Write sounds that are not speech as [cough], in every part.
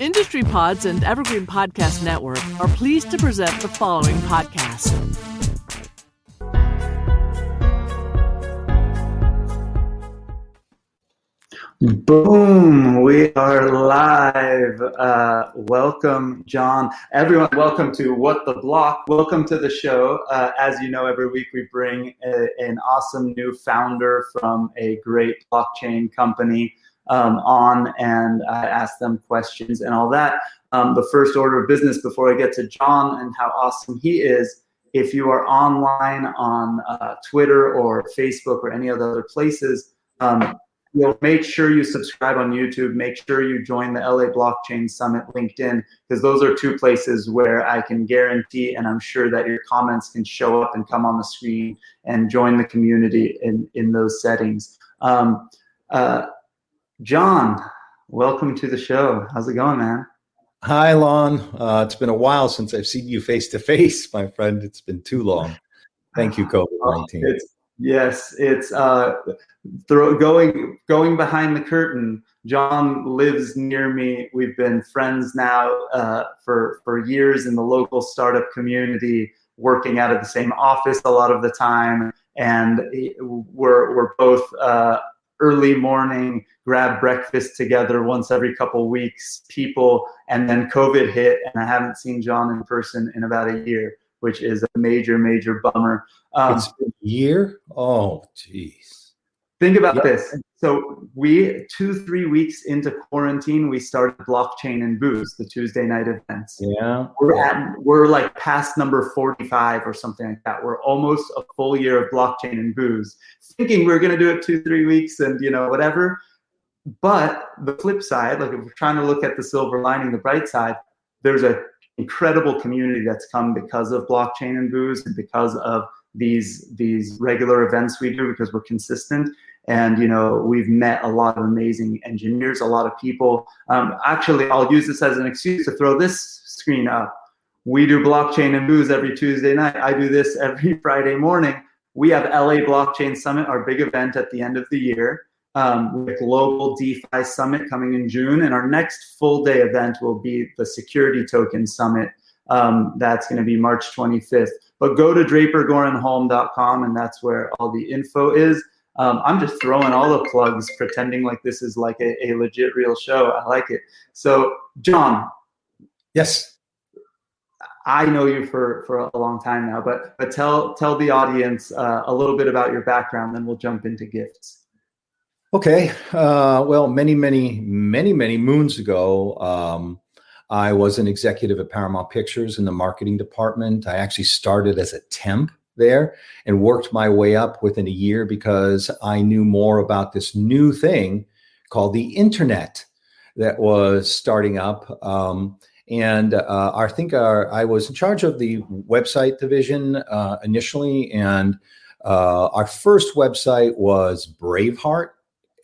Industry Pods and Evergreen Podcast Network are pleased to present the following podcast. Boom! We are live. Uh, welcome, John. Everyone, welcome to What the Block. Welcome to the show. Uh, as you know, every week we bring a, an awesome new founder from a great blockchain company um, on and I ask them questions and all that. Um, the first order of business before I get to John and how awesome he is if you are online on uh, Twitter or Facebook or any of the other places, um, you'll make sure you subscribe on YouTube. Make sure you join the LA Blockchain Summit LinkedIn because those are two places where I can guarantee and I'm sure that your comments can show up and come on the screen and join the community in, in those settings. Um, uh, John, welcome to the show. How's it going, man? Hi, Lon. Uh, it's been a while since I've seen you face to face, my friend. It's been too long. Thank you, COVID nineteen. Yes, it's uh, throw, going going behind the curtain. John lives near me. We've been friends now uh, for for years in the local startup community, working out of the same office a lot of the time, and we're we're both uh, early morning grab breakfast together once every couple weeks people and then covid hit and i haven't seen john in person in about a year which is a major major bummer. Um, year? Oh jeez Think about yep. this. So we two three weeks into quarantine, we started blockchain and booze, the Tuesday night events. Yeah, we're at we're like past number forty five or something like that. We're almost a full year of blockchain and booze, thinking we are going to do it two three weeks and you know whatever. But the flip side, like if we're trying to look at the silver lining, the bright side, there's a incredible community that's come because of blockchain and booze and because of these these regular events we do because we're consistent and you know we've met a lot of amazing engineers a lot of people. Um, actually i'll use this as an excuse to throw this screen up. We do blockchain and booze every tuesday night. I do this [laughs] every friday morning. We have la blockchain summit our big event at the end of the year um, with global defi summit coming in june. And our next full day event will be the security token summit um, that's going to be march 25th but go to drapergorenholm.com and that's where all the info is um, I'm just throwing all the plugs, pretending like this is like a, a legit real show. I like it. So, John. Yes. I know you for, for a long time now, but but tell tell the audience uh, a little bit about your background, then we'll jump into Giftz. Okay. Uh, well, many, many, many, many moons ago, um, I was an executive at Paramount Pictures in the marketing department. I actually started as a temp there and worked my way up within a year because I knew more about this new thing called the internet that was starting up. Um, and uh, I think our, I was in charge of the website division uh, initially, and uh, our first website was Braveheart,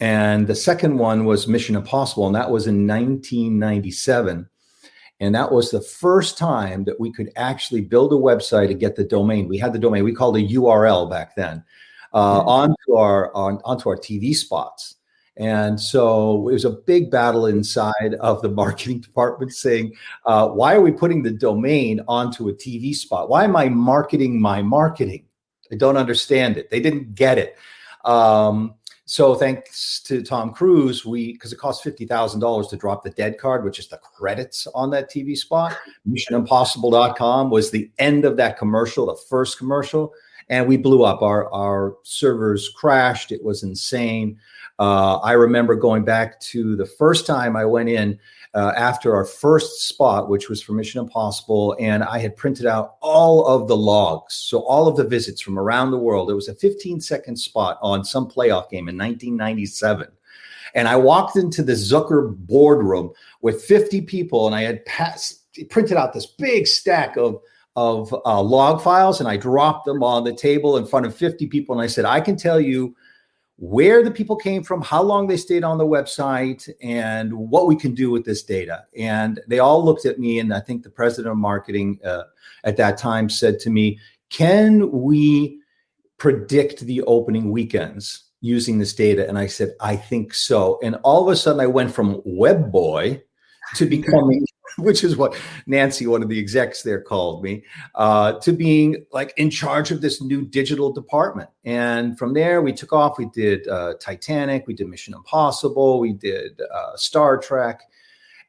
and the second one was Mission Impossible, and that was in 1997. And that was the first time that we could actually build a website and get the domain. We had the domain, we called a URL back then, uh, mm-hmm. onto our on, onto our TV spots. And so it was a big battle inside of the [laughs] marketing department saying, uh, why are we putting the domain onto a TV spot? Why am I marketing my marketing? I don't understand it. They didn't get it. Um, so thanks to Tom Cruise, we because it costs fifty thousand dollars to drop the dead card, which is the credits on that TV spot. MissionImpossible.com was the end of that commercial, the first commercial, and we blew up. Our our servers crashed. It was insane. Uh, I remember going back to the first time I went in uh, after our first spot, which was for Mission Impossible, and I had printed out all of the logs. So, all of the visits from around the world. It was a 15 second spot on some playoff game in 1997. And I walked into the Zukor boardroom with 50 people, and I had passed, printed out this big stack of of uh, log files and I dropped them on the table in front of 50 people. And I said, I can tell you where the people came from, how long they stayed on the website, and what we can do with this data. And they all looked at me, and I think the president of marketing uh, at that time said to me, Can we predict the opening weekends using this data? And I said, I think so. And all of a sudden, I went from web boy to [laughs] becoming [laughs] which is what Nancy, one of the execs there, called me, uh, to being like in charge of this new digital department. And from there, we took off. We did uh, Titanic, we did Mission Impossible, we did uh, Star Trek,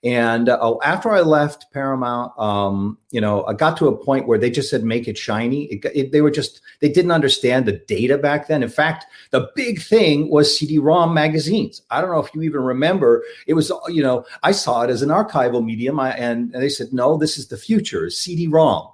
and uh, oh, after I left Paramount, um, you know, I got to a point where they just said make it shiny. It, it, they were just they didn't understand the data back then. In fact, the big thing was CD-ROM magazines. I don't know if you even remember. It was you know I saw it as an archival medium, I, and, and they said no, this is the future, CD-ROM.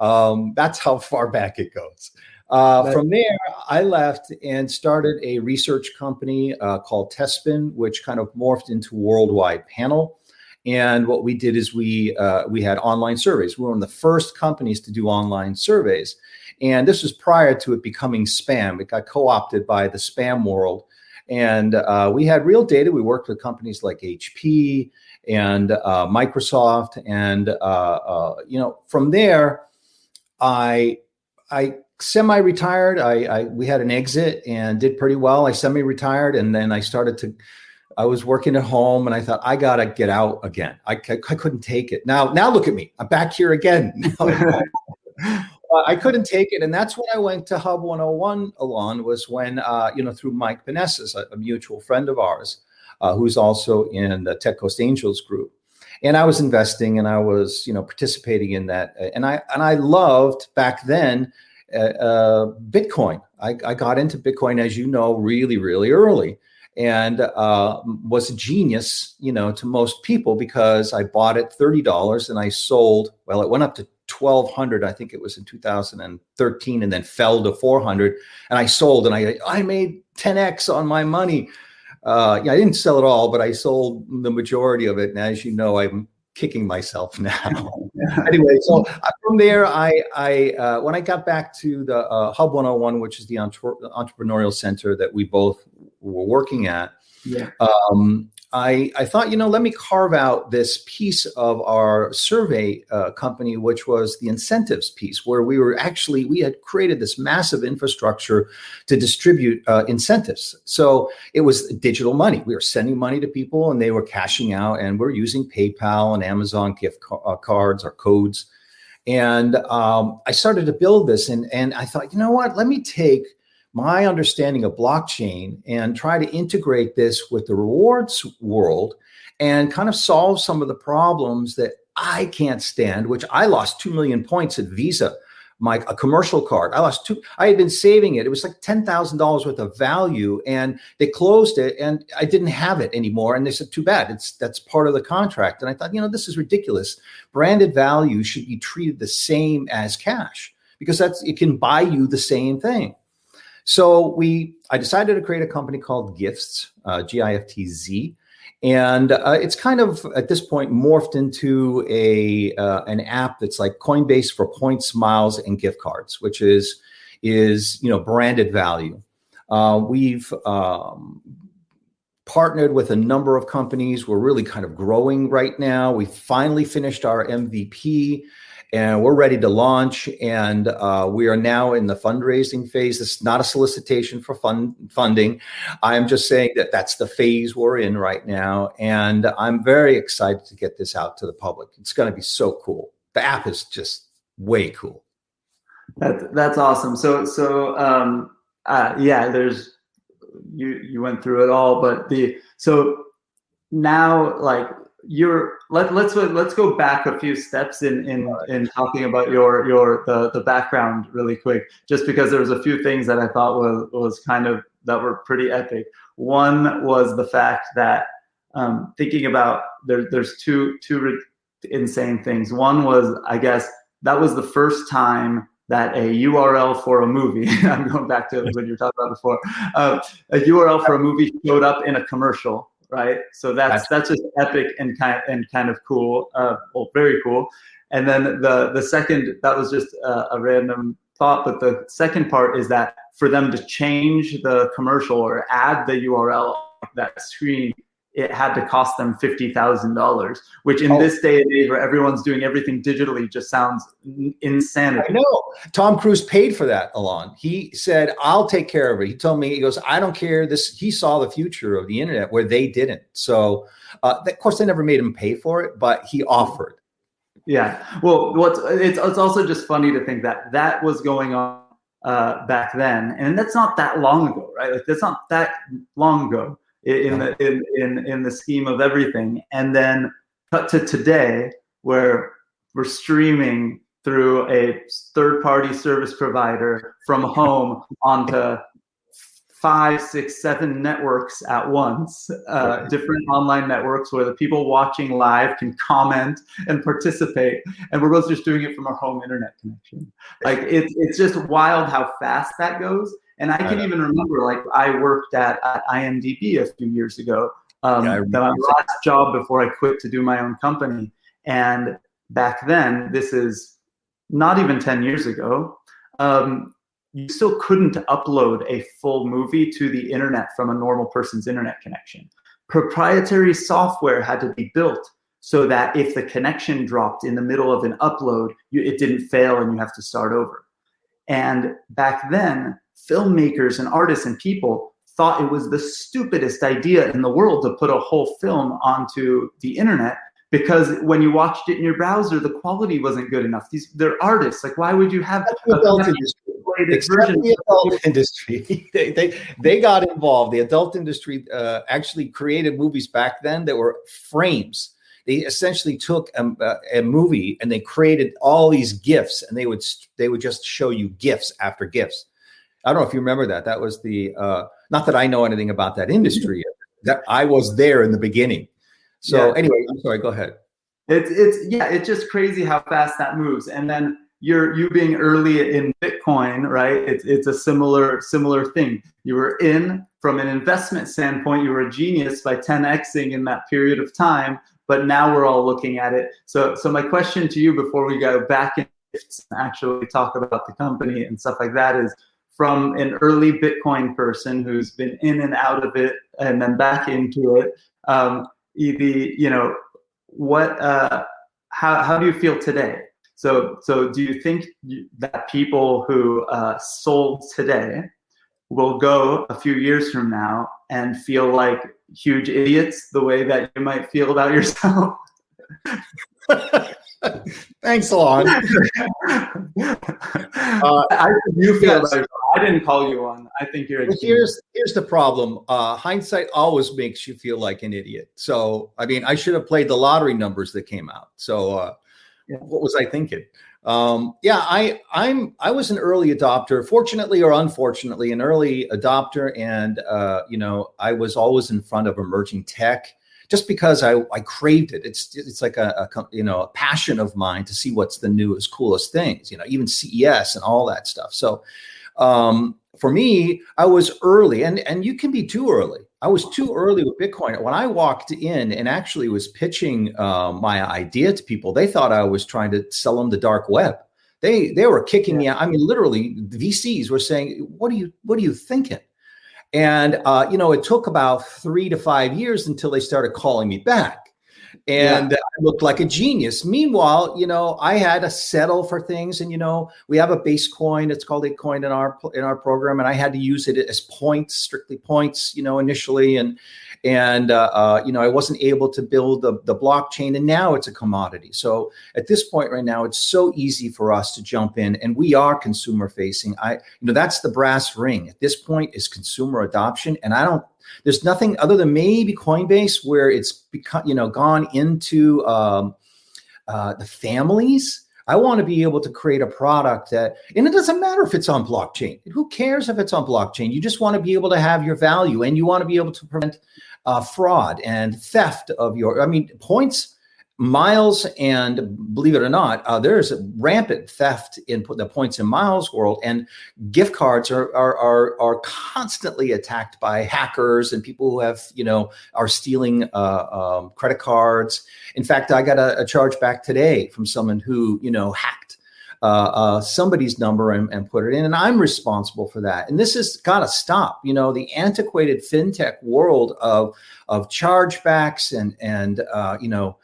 Um, that's how far back it goes. Uh, from there, I left and started a research company uh, called Tespin, which kind of morphed into Worldwide Panel. And what we did is we uh, we had online surveys. We were one of the first companies to do online surveys, and this was prior to it becoming spam. It got co-opted by the spam world, and uh, we had real data. We worked with companies like HP and uh, Microsoft, and uh, uh, you know from there, I I semi-retired. I, I we had an exit and did pretty well. I semi-retired, and then I started to I was working at home and I thought, I got to get out again. I, I, I, couldn't take it. Now, now look at me. I'm back here again. [laughs] I couldn't take it. And that's when I went to Hub 101, Alon, was when, uh, you know, through Mike Benesses, a, a mutual friend of ours, uh, who's also in the Tech Coast Angels group. And I was investing and I was, you know, participating in that. And I, and I loved back then uh, uh Bitcoin. I, I got into Bitcoin, as you know, really, really early and uh, was a genius, you know, to most people because I bought it thirty dollars and I sold. Well, it went up to twelve hundred. I think it was in two thousand and thirteen, and then fell to four hundred. And I sold, and I I made ten x on my money. Uh, yeah, I didn't sell it all, but I sold the majority of it. And as you know, I'm kicking myself [laughs] now. [laughs] anyway, so uh, from there, I, I uh, when I got back to the uh, Hub 101, which is the entre- entrepreneurial center that we both were working at, yeah. um, I, I thought, you know, let me carve out this piece of our survey uh, company, which was the incentives piece, where we were actually, we had created this massive infrastructure to distribute uh, incentives. So it was digital money. We were sending money to people and they were cashing out, and we're using PayPal and Amazon gift ca- uh, cards or codes. And um, I started to build this, and, and I thought, you know what, let me take – my understanding of blockchain and try to integrate this with the rewards world and kind of solve some of the problems that I can't stand, which I lost 2 million points at Visa, my a commercial card. I lost two, I had been saving it. It was like $10,000 worth of value and they closed it and I didn't have it anymore. And they said, too bad. It's that's part of the contract. And I thought, you know, this is ridiculous. Branded value should be treated the same as cash because that's it can buy you the same thing. So we, I decided to create a company called Giftz, uh, G-I-F-T-Z, and uh, it's kind of at this point morphed into a uh, an app that's like Coinbase for points, miles, and gift cards, which is is you know branded value. Uh, we've um, partnered with a number of companies. We're really kind of growing right now. We finally finished our MVP and we're ready to launch. And uh, we are now in the fundraising phase. It's not a solicitation for fund funding. I'm just saying that that's the phase we're in right now, and I'm very excited to get this out to the public. It's going to be so cool. The app is just way cool. That, that's awesome. So so um, uh, yeah, there's you you went through it all, but the so now like you're let, let's let's go back a few steps in in in talking about your your the the background really quick just because there was a few things that i thought was was kind of that were pretty epic. One was the fact that um, thinking about there there's two two re- insane things. One was i guess that was the first time that a URL for a movie, [laughs] I'm going back to [laughs] what you were talking about before, uh, a URL for a movie showed up in a commercial right? So that's that's just epic and kind and kind of cool, uh, well, very cool. And then the the second that was just a, a random thought, but the second part is that for them to change the commercial or add the URL that screen it had to cost them $50,000, which in oh. this day and age where everyone's doing everything digitally just sounds insanity. I know. Tom Cruise paid for that, Alon. He said, I'll take care of it. He told me, he goes, I don't care. This, he saw the future of the internet where they didn't. So, uh, of course, they never made him pay for it, but he offered. Yeah. Well, what's it's, it's also just funny to think that that was going on uh, back then, and that's not that long ago, right? Like that's not that long ago in the in, in in the scheme of everything. And then cut to today where we're streaming through a third party service provider from home onto five six seven networks at once uh, different online networks where the people watching live can comment and participate. And we're both just doing it from our home internet connection. Like it's, it's just wild how fast that goes and I can even remember, like, I worked at, at IMDb a few years ago. Um, yeah, my last job before I quit to do my own company. And back then, this is not even 10 years ago, um, you still couldn't upload a full movie to the internet from a normal person's internet connection. Proprietary software had to be built so that if the connection dropped in the middle of an upload, you, it didn't fail and you have to start over. And back then, filmmakers and artists and people thought it was the stupidest idea in the world to put a whole film onto the internet because when you watched it in your browser, the quality wasn't good enough. These they're artists. Like, why would you have the adult industry? The adult industry. [laughs] they, they they got involved. The adult industry uh, actually created movies back then that were frames. They essentially took a, a, movie and they created all these gifs, and they would they would just show you gifs after gifs. I don't know if you remember that. That was the uh, not that I know anything about that industry. that I was there in the beginning. So yeah. anyway, I'm sorry. Go ahead. It's it's yeah. It's just crazy how fast that moves. And then you're you being early in Bitcoin, right? It's it's a similar similar thing. You were in from an investment standpoint. You were a genius by 10xing in that period of time. But now we're all looking at it. So so my question to you before we go back and actually talk about the company and stuff like that is from an early Bitcoin person who's been in and out of it and then back into it. Um, the you know what uh, how how do you feel today? So so do you think that people who uh, sold today will go a few years from now and feel like huge idiots the way that you might feel about yourself? [laughs] Thanks, Alon. [laughs] uh, I you feel yes. I didn't call you on. I think you're. here's here's the problem. Uh, hindsight always makes you feel like an idiot. So I mean, I should have played the lottery numbers that came out. So uh, yeah. what was I thinking? Um, yeah, I I'm I was an early adopter, fortunately or unfortunately, an early adopter, and uh, you know I was always in front of emerging tech just because I, I craved it. It's it's like a, a, you know a passion of mine to see what's the newest, coolest things. You know, even CES and all that stuff. So um, for me, I was early, and and you can be too early. I was too early with Bitcoin. When I walked in and actually was pitching uh, my idea to people, they thought I was trying to sell them the dark web. They they were kicking me out. I mean, literally, VCs were saying, "What are you What are you thinking?" And, uh, you know, it took about three to five years until they started calling me back. And yeah. I looked like a genius. Meanwhile, you know, I had to settle for things, and you know, we have a base coin. It's called a coin in our in our program, and I had to use it as points, strictly points, you know, initially. And and uh, uh, you know i wasn't able to build the, the blockchain and now it's a commodity so at this point right now it's so easy for us to jump in and we are consumer facing i you know that's the brass ring at this point is consumer adoption and i don't there's nothing other than maybe coinbase where it's become you know gone into um, uh, the families I want to be able to create a product that, and it doesn't matter if it's on blockchain. Who cares if it's on blockchain? You just want to be able to have your value and you want to be able to prevent uh, fraud and theft of your, I mean, points miles and believe it or not uh, there's a rampant theft in the points and miles world and gift cards are, are are are constantly attacked by hackers and people who have you know are stealing uh, um, credit cards. In fact i got a, a charge back today from someone who you know hacked uh, uh, somebody's number and, and, put it in, and I'm responsible for that. And this has got to stop. You know, the antiquated fintech world of of chargebacks and and uh, you know,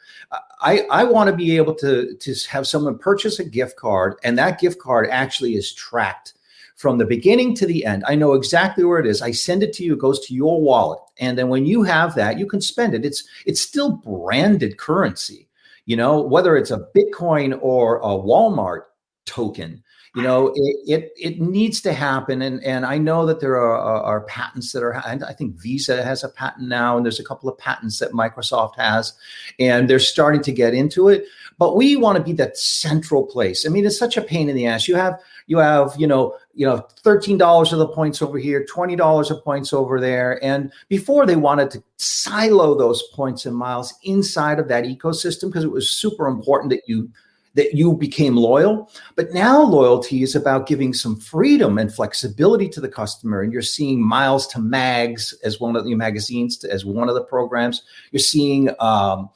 I I want to be able to to have someone purchase a gift card, and that gift card actually is tracked from the beginning to the end. I know exactly where it is. I send it to you, it goes to your wallet. And then when you have that, you can spend it. It's it's still branded currency. You know, whether it's a Bitcoin or a Walmart token, you know, it it, it needs to happen. And and I know that there are, are, patents that are I think Visa has a patent now, and there's a couple of patents that Microsoft has, and they're starting to get into it. But we want to be that central place. I mean, it's such a pain in the ass. You have you have you know you know $13 of the points over here $20 of points over there and before they wanted to silo those points and miles inside of that ecosystem because it was super important that you that you became loyal but now loyalty is about giving some freedom and flexibility to the customer and you're seeing miles to mags as one of the magazines as one of the programs you're seeing um,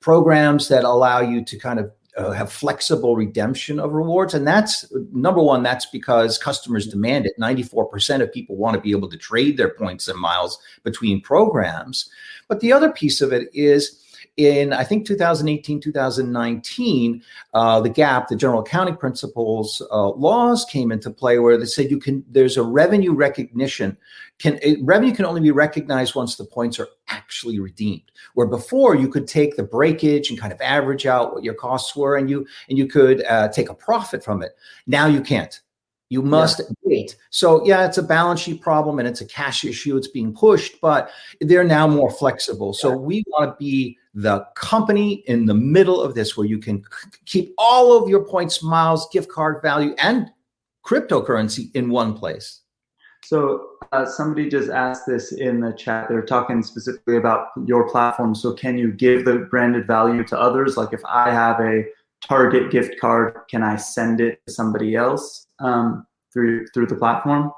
programs that allow you to kind of uh, have flexible redemption of rewards. And that's number one, that's because customers demand it. 94% of people want to be able to trade their points and miles between programs. But the other piece of it is, in I think 2018, 2019, uh, the GAAP, the General Accounting Principles uh, laws came into play, where they said you can. There's a revenue recognition can it, revenue can only be recognized once the points are actually redeemed where before you could take the breakage and kind of average out what your costs were and you and you could uh, take a profit from it now you can't you must yeah. wait so yeah it's a balance sheet problem and it's a cash issue it's being pushed but they're now more flexible so we want to be the company in the middle of this where you can keep all of your points miles gift card value and cryptocurrency in one place so uh, somebody just asked this in the chat. They're talking specifically about your platform. So can you give the branded value to others? Like if I have a Target gift card, can I send it to somebody else um, through through the platform?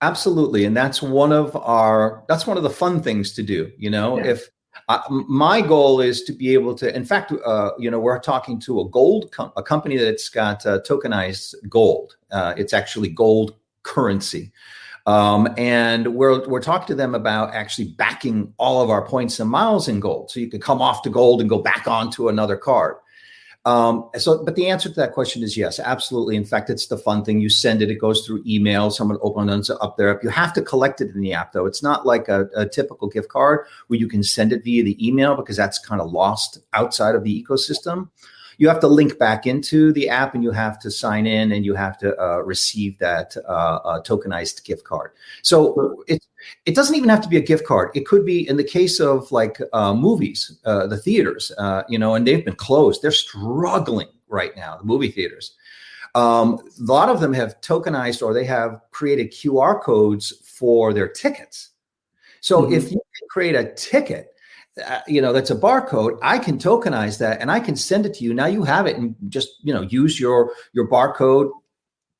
Absolutely, and that's one of our that's one of the fun things to do. You know, yeah. if uh, my goal is to be able to in fact uh, you know we're talking to a gold com- a company that's got uh, tokenized gold uh, it's actually gold currency um, and we're we're talking to them about actually backing all of our points and miles in gold, so you can come off to gold and go back onto another card. Um, so, but the answer to that question is yes, absolutely. In fact, it's the fun thing. You send it, it goes through email. Someone opens it up their app. You have to collect it in the app, though. It's not like a, a typical gift card where you can send it via the email because that's kind of lost outside of the ecosystem you have to link back into the app and you have to sign in and you have to uh, receive that uh, uh, tokenized gift card. So it it doesn't even have to be a gift card. It could be in the case of like uh, movies, uh, the theaters, uh, you know, and they've been closed. They're struggling right now. The movie theaters. Um, a lot of them have tokenized or they have created QR codes for their tickets. So mm-hmm. if you create a ticket uh, you know that's a barcode i can tokenize that and i can send it to you now you have it and just you know use your your barcode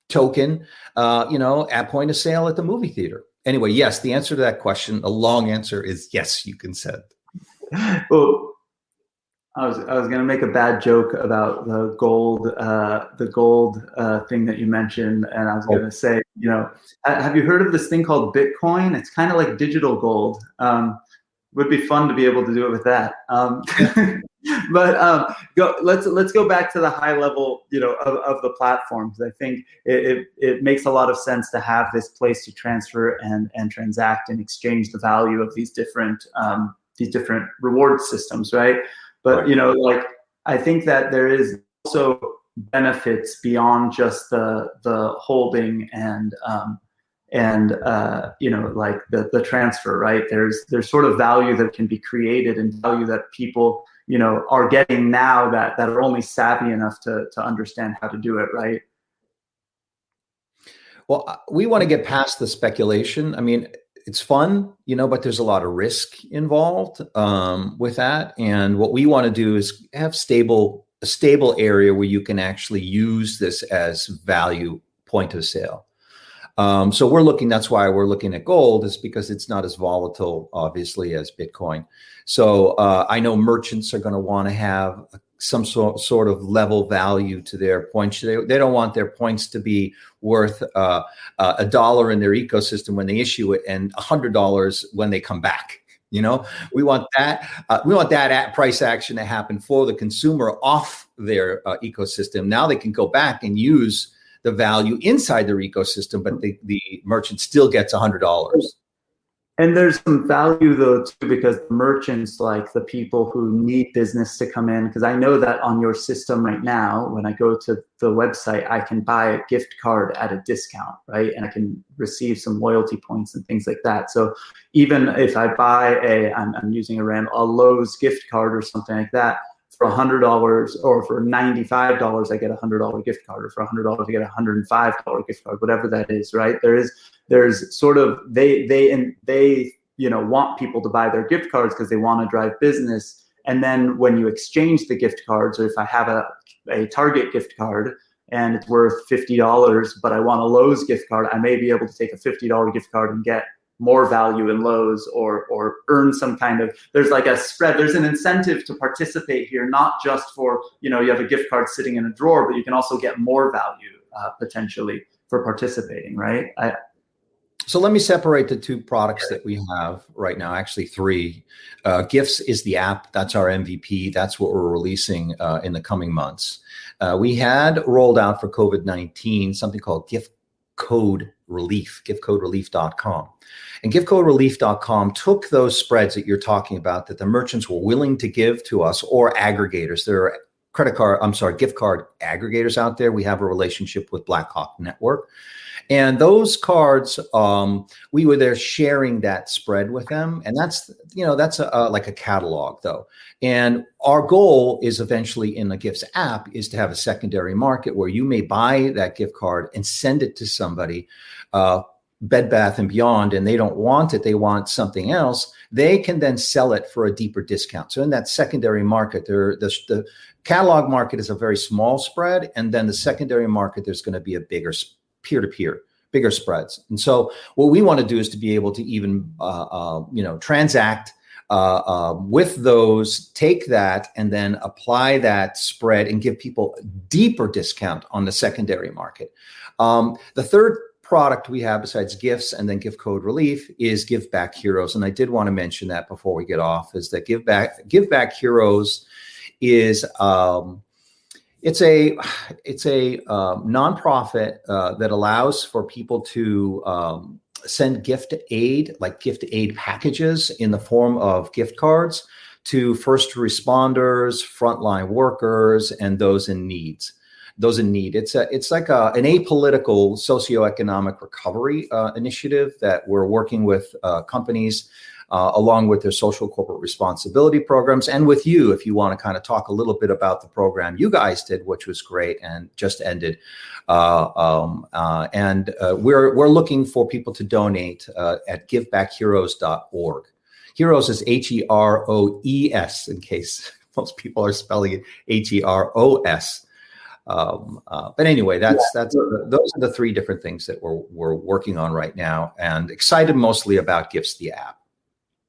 token uh, you know at point of sale at the movie theater anyway yes the answer to that question a long answer is yes you can send [laughs] well I was I was gonna make a bad joke about the gold uh, the gold uh, thing that you mentioned, and I was gonna oh. say, you know, have you heard of this thing called Bitcoin? It's kind of like digital gold. Um, would be fun to be able to do it with that. Um, [laughs] but um, go, let's let's go back to the high level, you know, of, of the platforms. I think it, it, it, makes a lot of sense to have this place to transfer and and transact and exchange the value of these different um, these different reward systems, right? But right. you know, like I think that there is also benefits beyond just the the holding and um, and uh, you know like the, the transfer right? There's there's sort of value that can be created and value that people you know are getting now that that are only savvy enough to to understand how to do it right? Well uh, we want to get past the speculation. I mean it's fun you know but there's a lot of risk involved um, with that. And what we want to do is have stable a stable area where you can actually use this as value point of sale um, so we're looking. That's why we're looking at gold, is because it's not as volatile, obviously, as Bitcoin. So uh, I know merchants are going to want to have some sort sort of level value to their points. They, they don't want their points to be worth uh, uh, a dollar in their ecosystem when they issue it and a hundred dollars when they come back. You know, we want that. Uh, we want that at price action to happen for the consumer off their uh, ecosystem. Now they can go back and use the value inside their ecosystem, but the, the merchant still gets a hundred dollars. And there's some value though too, because the merchants, like the people who need business to come in, because I know that on your system right now, when I go to the website, I can buy a gift card at a discount, right? And I can receive some loyalty points and things like that. So even if I buy a, I'm, I'm using a random, a Lowe's gift card or something like that, for $100 or for $95 i get a $100 gift card or for $100 i get a $105 gift card whatever that is right? There is there's sort of they they and they you know want people to buy their gift cards because they want to drive business. And then when you exchange the gift cards or if i have a, a target gift card and it's worth $50 but i want a Lowe's gift card i may be able to take a $50 gift card and get more value in Lowe's or or earn some kind of there's like a spread there's an incentive to participate here not just for you know you have a gift card sitting in a drawer but you can also get more value uh, potentially for participating right? I, so let me separate the two products that we have right now actually three. Uh, Giftz is the app that's our mvp that's what we're releasing uh, in the coming months. Uh, we had rolled out for covid-19 something called gift code relief giftcoderelief.com and giftcoderelief.com took those spreads that you're talking about that the merchants were willing to give to us or aggregators. There are credit card, I'm sorry, gift card aggregators out there. We have a relationship with Blackhawk Network. And those cards, um, we were there sharing that spread with them, and that's you know that's a, a, like a catalog though. And our goal is eventually in the Giftz app is to have a secondary market where you may buy that gift card and send it to somebody uh, Bed Bath and Beyond and they don't want it, they want something else, they can then sell it for a deeper discount. So in that secondary market, there the, the catalog market is a very small spread, and then the secondary market there's going to be a bigger peer to peer, bigger spreads. And so what we want to do is to be able to even uh, uh, you know transact. Uh, um, with those, take that and then apply that spread and give people deeper discount on the secondary market. Um, the third product we have besides Giftz and then gift code relief is give back heroes and i did want to mention that before we get off is that give back give back heroes is um, it's a it's a um, nonprofit uh, that allows for people to um, send gift aid like gift aid packages in the form of gift cards to first responders frontline workers and those in needs those in need. It's a it's like a, an apolitical socioeconomic recovery uh, initiative that we're working with uh, companies. Uh, along with their social corporate responsibility programs, and with you, if you want to kind of talk a little bit about the program you guys did, which was great and just ended. Uh, um, uh, and uh, we're we're looking for people to donate at givebackheroes.org. Heroes is H E R O E S, in case [laughs] most people are spelling it H E R O S. Um, uh, but anyway, that's yeah. that's those are the three different things that we're we're working on right now, and excited mostly about Giftz the app.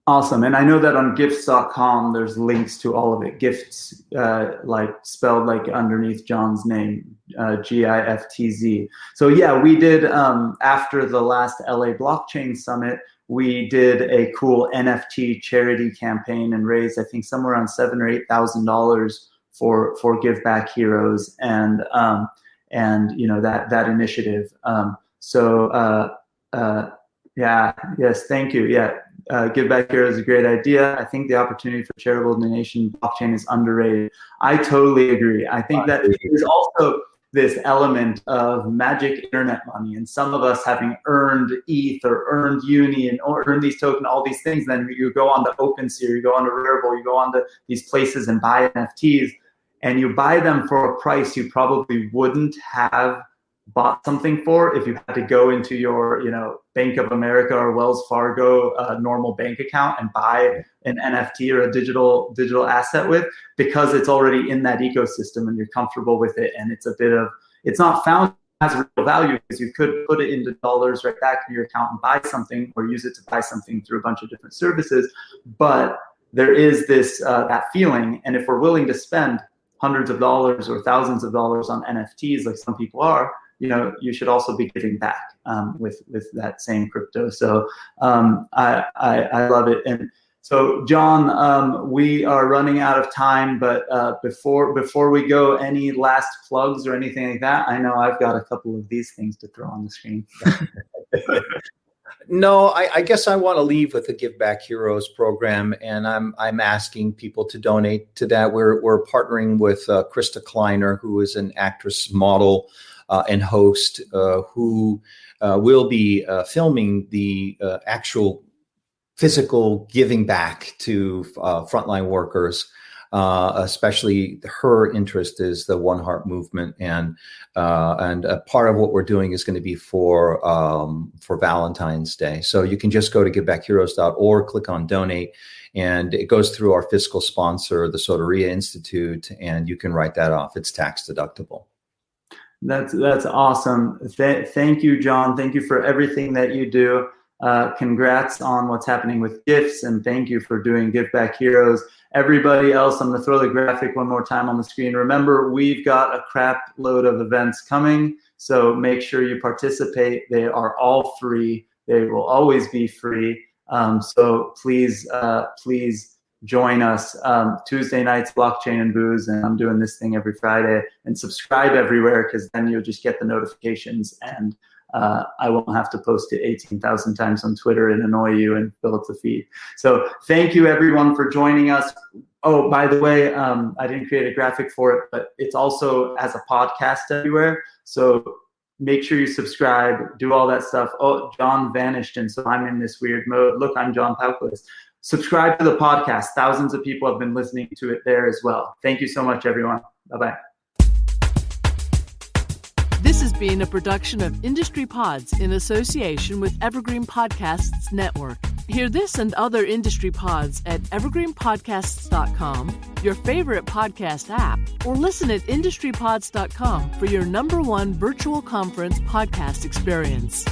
Awesome, and I know that on giftz.com there's links to all of it. Giftz, uh, like spelled like underneath John's name, uh, G I F T Z. So yeah, we did um, after the last LA Blockchain Summit we did a cool NFT charity campaign and raised, I think, somewhere around seven or eight thousand dollars for for Give Back Heroes and um, and you know that that initiative. Um, so uh, uh, yeah, yes, thank you. Yeah, uh, Give Back Here is a great idea. I think the opportunity for charitable donation blockchain is underrated. I totally agree. I think that there's also this element of magic internet money and some of us having earned ETH or earned Uni and earned these tokens, all these things. Then you go on the OpenSea, you go on to Rarible, you go on to these places and buy NFTs and you buy them for a price you probably wouldn't have bought something for if you had to go into your you know bank of america or wells fargo uh, normal bank account and buy an nft or a digital digital asset with because it's already in that ecosystem and you're comfortable with it and it's a bit of it's not found has real value because you could put it into dollars right back in your account and buy something or use it to buy something through a bunch of different services. But there is this uh, that feeling and if we're willing to spend hundreds of dollars or thousands of dollars on NFTs, like some people are, you know, you should also be giving back um, with with that same crypto. So um, I, I, I love it. And so John, um, we are running out of time, but uh, before before we go, any last plugs or anything like that? I know I've got a couple of these things to throw on the screen. [laughs] No, I, I, guess I want to leave with the Give Back Heroes program, and I'm I'm asking people to donate to that. We're we're partnering with uh, Krista Kleiner, who is an actress, model, and host, uh, who uh, will be uh, filming the uh, actual physical giving back to frontline workers uh, especially her interest is the One Heart movement, and uh, and a part of what we're doing is going to be for um, for Valentine's Day. So you can just go to GiveBackHeroes.org, click on donate, and it goes through our fiscal sponsor, the Soteria Institute, and you can write that off. It's tax deductible. That's that's awesome. Th- thank you, John. Thank you for everything that you do. Uh, congrats on what's happening with Giftz, and thank you for doing Give Back Heroes everybody else, I'm going to throw the graphic one more time on the screen. Remember, we've got a crap load of events coming, so make sure you participate. They are all free. They will always be free. Um, so please, uh, please join us um, Tuesday nights, blockchain and booze, and I'm doing this thing every Friday. And subscribe everywhere because then you'll just get the notifications and uh, I won't have to post it 18,000 times on Twitter and annoy you and fill up the feed. So thank you everyone for joining us. Oh, by the way, um, I didn't create a graphic for it, but it's also as a podcast everywhere. So make sure you subscribe, do all that stuff. Oh, John vanished, and so I'm in this weird mode. Look, I'm John Paukulis. Subscribe to the podcast. Thousands of people have been listening to it there as well. Thank you so much, everyone. Bye bye. This has been a production of Industry Pods in association with Evergreen Podcasts Network. Hear this and other industry pods at evergreenpodcasts.com, your favorite podcast app, or listen at industrypods.com for your number one virtual conference podcast experience.